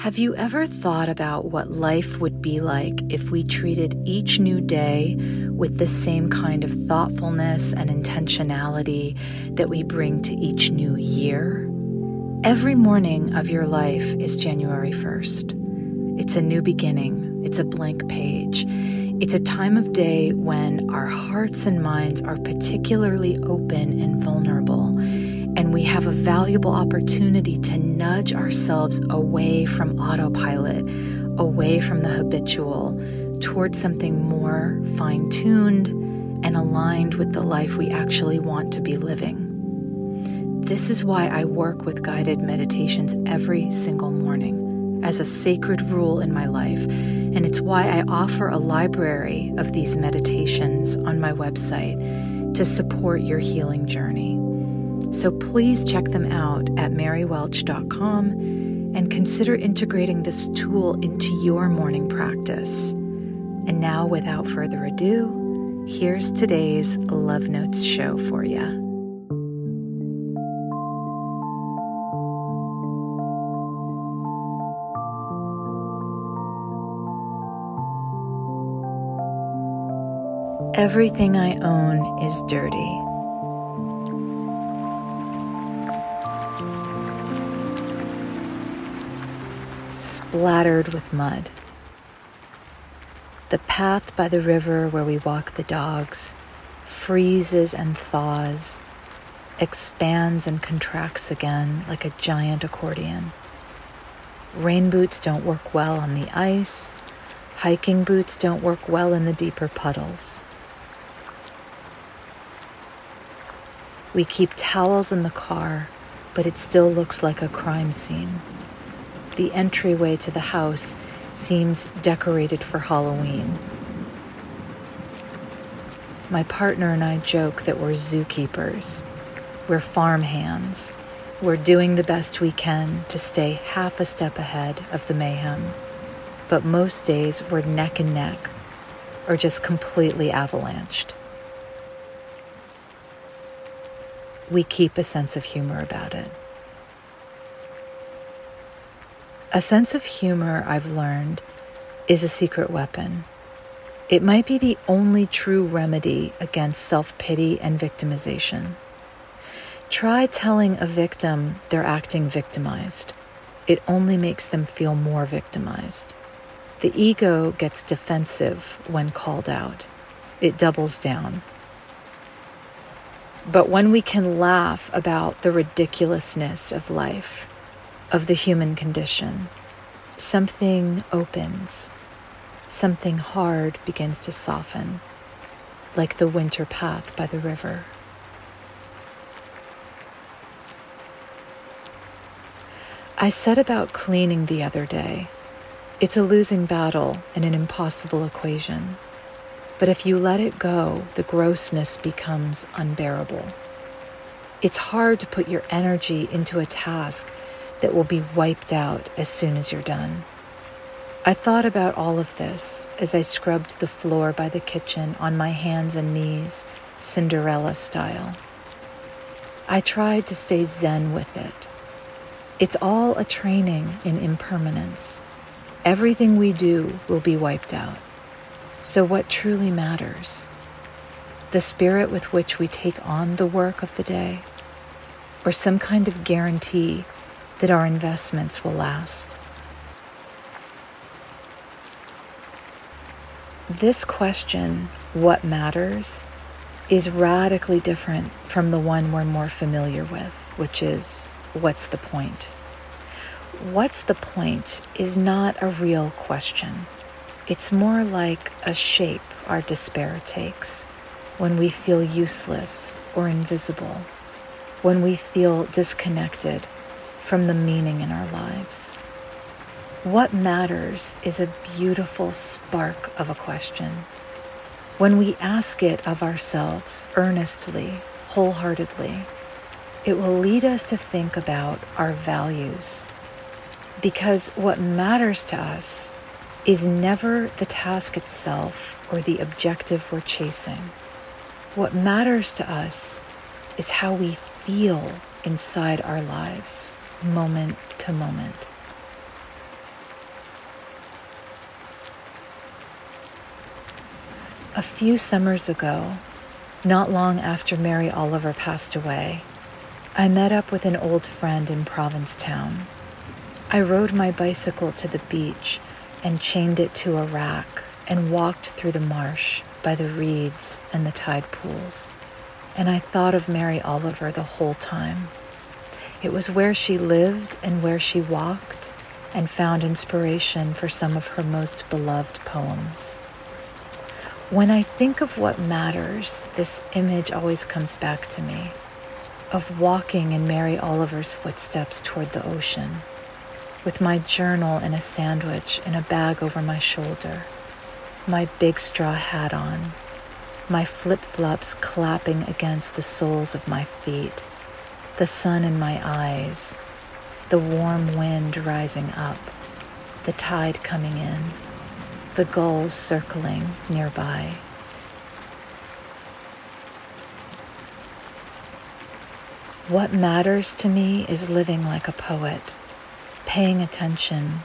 Have you ever thought about what life would be like if we treated each new day with the same kind of thoughtfulness and intentionality that we bring to each new year? Every morning of your life is January 1st. It's a new beginning, it's a blank page. It's a time of day when our hearts and minds are particularly open and vulnerable and we have a valuable opportunity to nudge ourselves away from autopilot, away from the habitual, towards something more fine tuned and aligned with the life we actually want to be living. This is why I work with guided meditations every single morning as a sacred rule in my life, and it's why I offer a library of these meditations on my website to support your healing journey. So please check them out at marywelch.com and consider integrating this tool into your morning practice. And now, without further ado, here's today's Love Notes show for you. Everything I own is dirty. Splattered with mud. The path by the river where we walk the dogs freezes and thaws, expands and contracts again like a giant accordion. Rain boots don't work well on the ice. Hiking boots don't work well in the deeper puddles. We keep towels in the car, but it still looks like a crime scene the entryway to the house seems decorated for Halloween. My partner and I joke that we're zookeepers. We're farm hands. We're doing the best we can to stay half a step ahead of the mayhem. But most days we're neck and neck or just completely avalanched. We keep a sense of humor about it. A sense of humor, I've learned, is a secret weapon. It might be the only true remedy against self pity and victimization. Try telling a victim they're acting victimized. It only makes them feel more victimized. The ego gets defensive when called out, it doubles down. But when we can laugh about the ridiculousness of life, of the human condition. Something opens, something hard begins to soften, like the winter path by the river. I set about cleaning the other day. It's a losing battle and an impossible equation. But if you let it go, the grossness becomes unbearable. It's hard to put your energy into a task that will be wiped out as soon as you're done. I thought about all of this as I scrubbed the floor by the kitchen on my hands and knees, Cinderella style. I tried to stay zen with it. It's all a training in impermanence. Everything we do will be wiped out. So, what truly matters? The spirit with which we take on the work of the day, or some kind of guarantee that our investments will last. This question, what matters, is radically different from the one we're more familiar with, which is, what's the point? What's the point is not a real question. It's more like a shape our despair takes when we feel useless or invisible, when we feel disconnected from the meaning in our lives. What matters is a beautiful spark of a question. When we ask it of ourselves earnestly, wholeheartedly, it will lead us to think about our values. Because what matters to us is never the task itself or the objective we're chasing. What matters to us is how we feel inside our lives moment to moment. A few summers ago, not long after Mary Oliver passed away, I met up with an old friend in Provincetown. I rode my bicycle to the beach and chained it to a rack and walked through the marsh by the reeds and the tide pools. And I thought of Mary Oliver the whole time. It was where she lived and where she walked and found inspiration for some of her most beloved poems. When I think of what matters, this image always comes back to me of walking in Mary Oliver's footsteps toward the ocean, with my journal and a sandwich in a bag over my shoulder, my big straw hat on, my flip flops clapping against the soles of my feet, the sun in my eyes, the warm wind rising up, the tide coming in the gulls circling nearby. What matters to me is living like a poet, paying attention,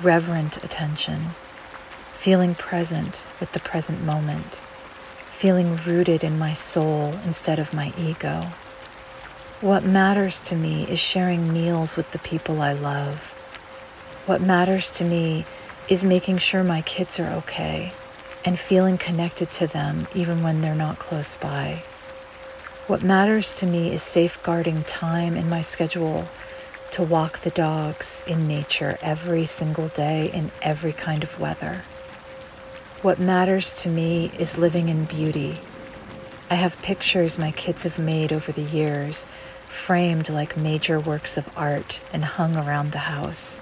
reverent attention, feeling present with the present moment, feeling rooted in my soul instead of my ego. What matters to me is sharing meals with the people I love. What matters to me is making sure my kids are okay and feeling connected to them even when they're not close by. What matters to me is safeguarding time in my schedule to walk the dogs in nature every single day in every kind of weather. What matters to me is living in beauty. I have pictures my kids have made over the years, framed like major works of art and hung around the house.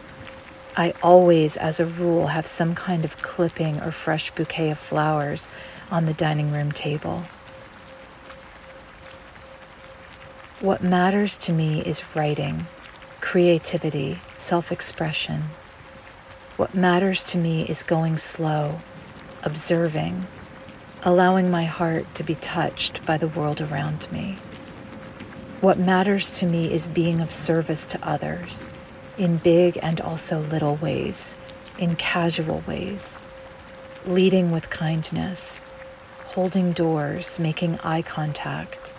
I always, as a rule, have some kind of clipping or fresh bouquet of flowers on the dining room table. What matters to me is writing, creativity, self expression. What matters to me is going slow, observing, allowing my heart to be touched by the world around me. What matters to me is being of service to others in big and also little ways, in casual ways, leading with kindness, holding doors, making eye contact,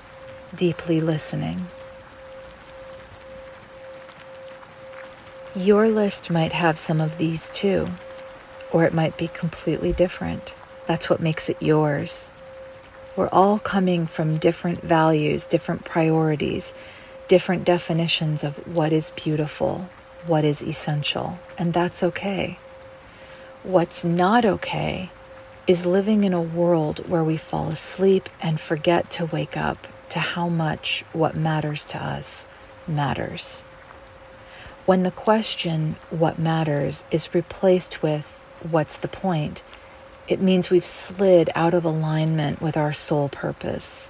deeply listening. Your list might have some of these too, or it might be completely different. That's what makes it yours. We're all coming from different values, different priorities, different definitions of what is beautiful, what is essential, and that's okay. What's not okay is living in a world where we fall asleep and forget to wake up to how much what matters to us matters. When the question, what matters, is replaced with, what's the point, it means we've slid out of alignment with our soul purpose,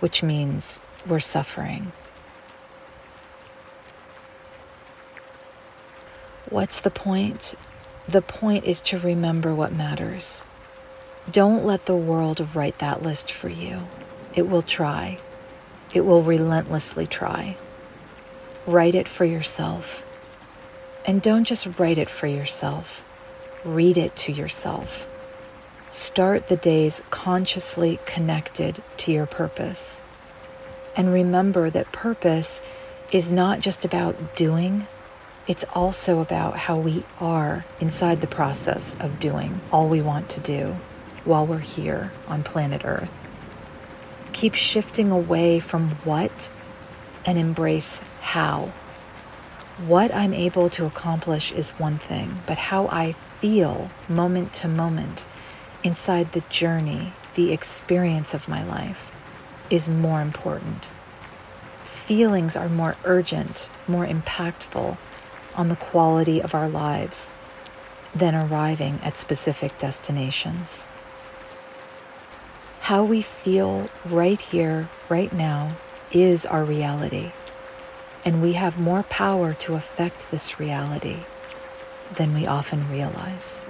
which means we're suffering. What's the point? The point is to remember what matters. Don't let the world write that list for you. It will try, it will relentlessly try. Write it for yourself. And don't just write it for yourself, read it to yourself. Start the days consciously connected to your purpose. And remember that purpose is not just about doing, it's also about how we are inside the process of doing all we want to do while we're here on planet Earth. Keep shifting away from what and embrace how. What I'm able to accomplish is one thing, but how I feel moment to moment inside the journey, the experience of my life, is more important. Feelings are more urgent, more impactful on the quality of our lives than arriving at specific destinations. How we feel right here, right now, is our reality, and we have more power to affect this reality than we often realize.